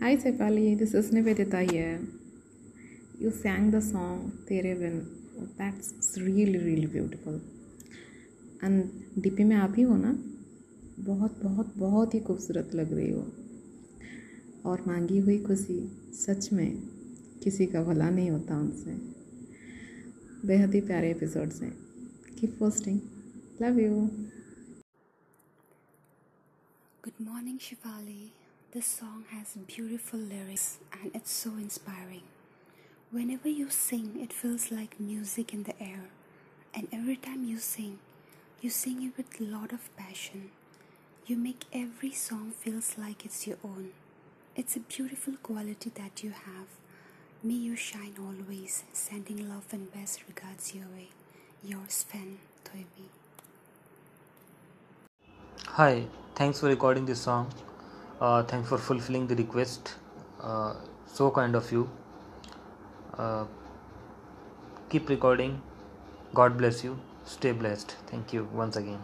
Hi Sefali, this is Nivedita here. You sang the song Tere Bin. That's really really beautiful. And DP में आप ही हो ना बहुत बहुत बहुत ही खूबसूरत लग रही हो और मांगी हुई खुशी सच में किसी का भला नहीं होता उनसे बेहद ही प्यारे एपिसोड्स हैं keep posting love you Good morning, Shivali. This song has beautiful lyrics and it's so inspiring. Whenever you sing, it feels like music in the air. And every time you sing, you sing it with a lot of passion. You make every song feels like it's your own. It's a beautiful quality that you have. May you shine always, sending love and best regards your way. Yours, Fan Thoibi. Hi, thanks for recording this song. Uh, thanks for fulfilling the request. Uh, so kind of you. Uh, keep recording. God bless you. Stay blessed. Thank you once again.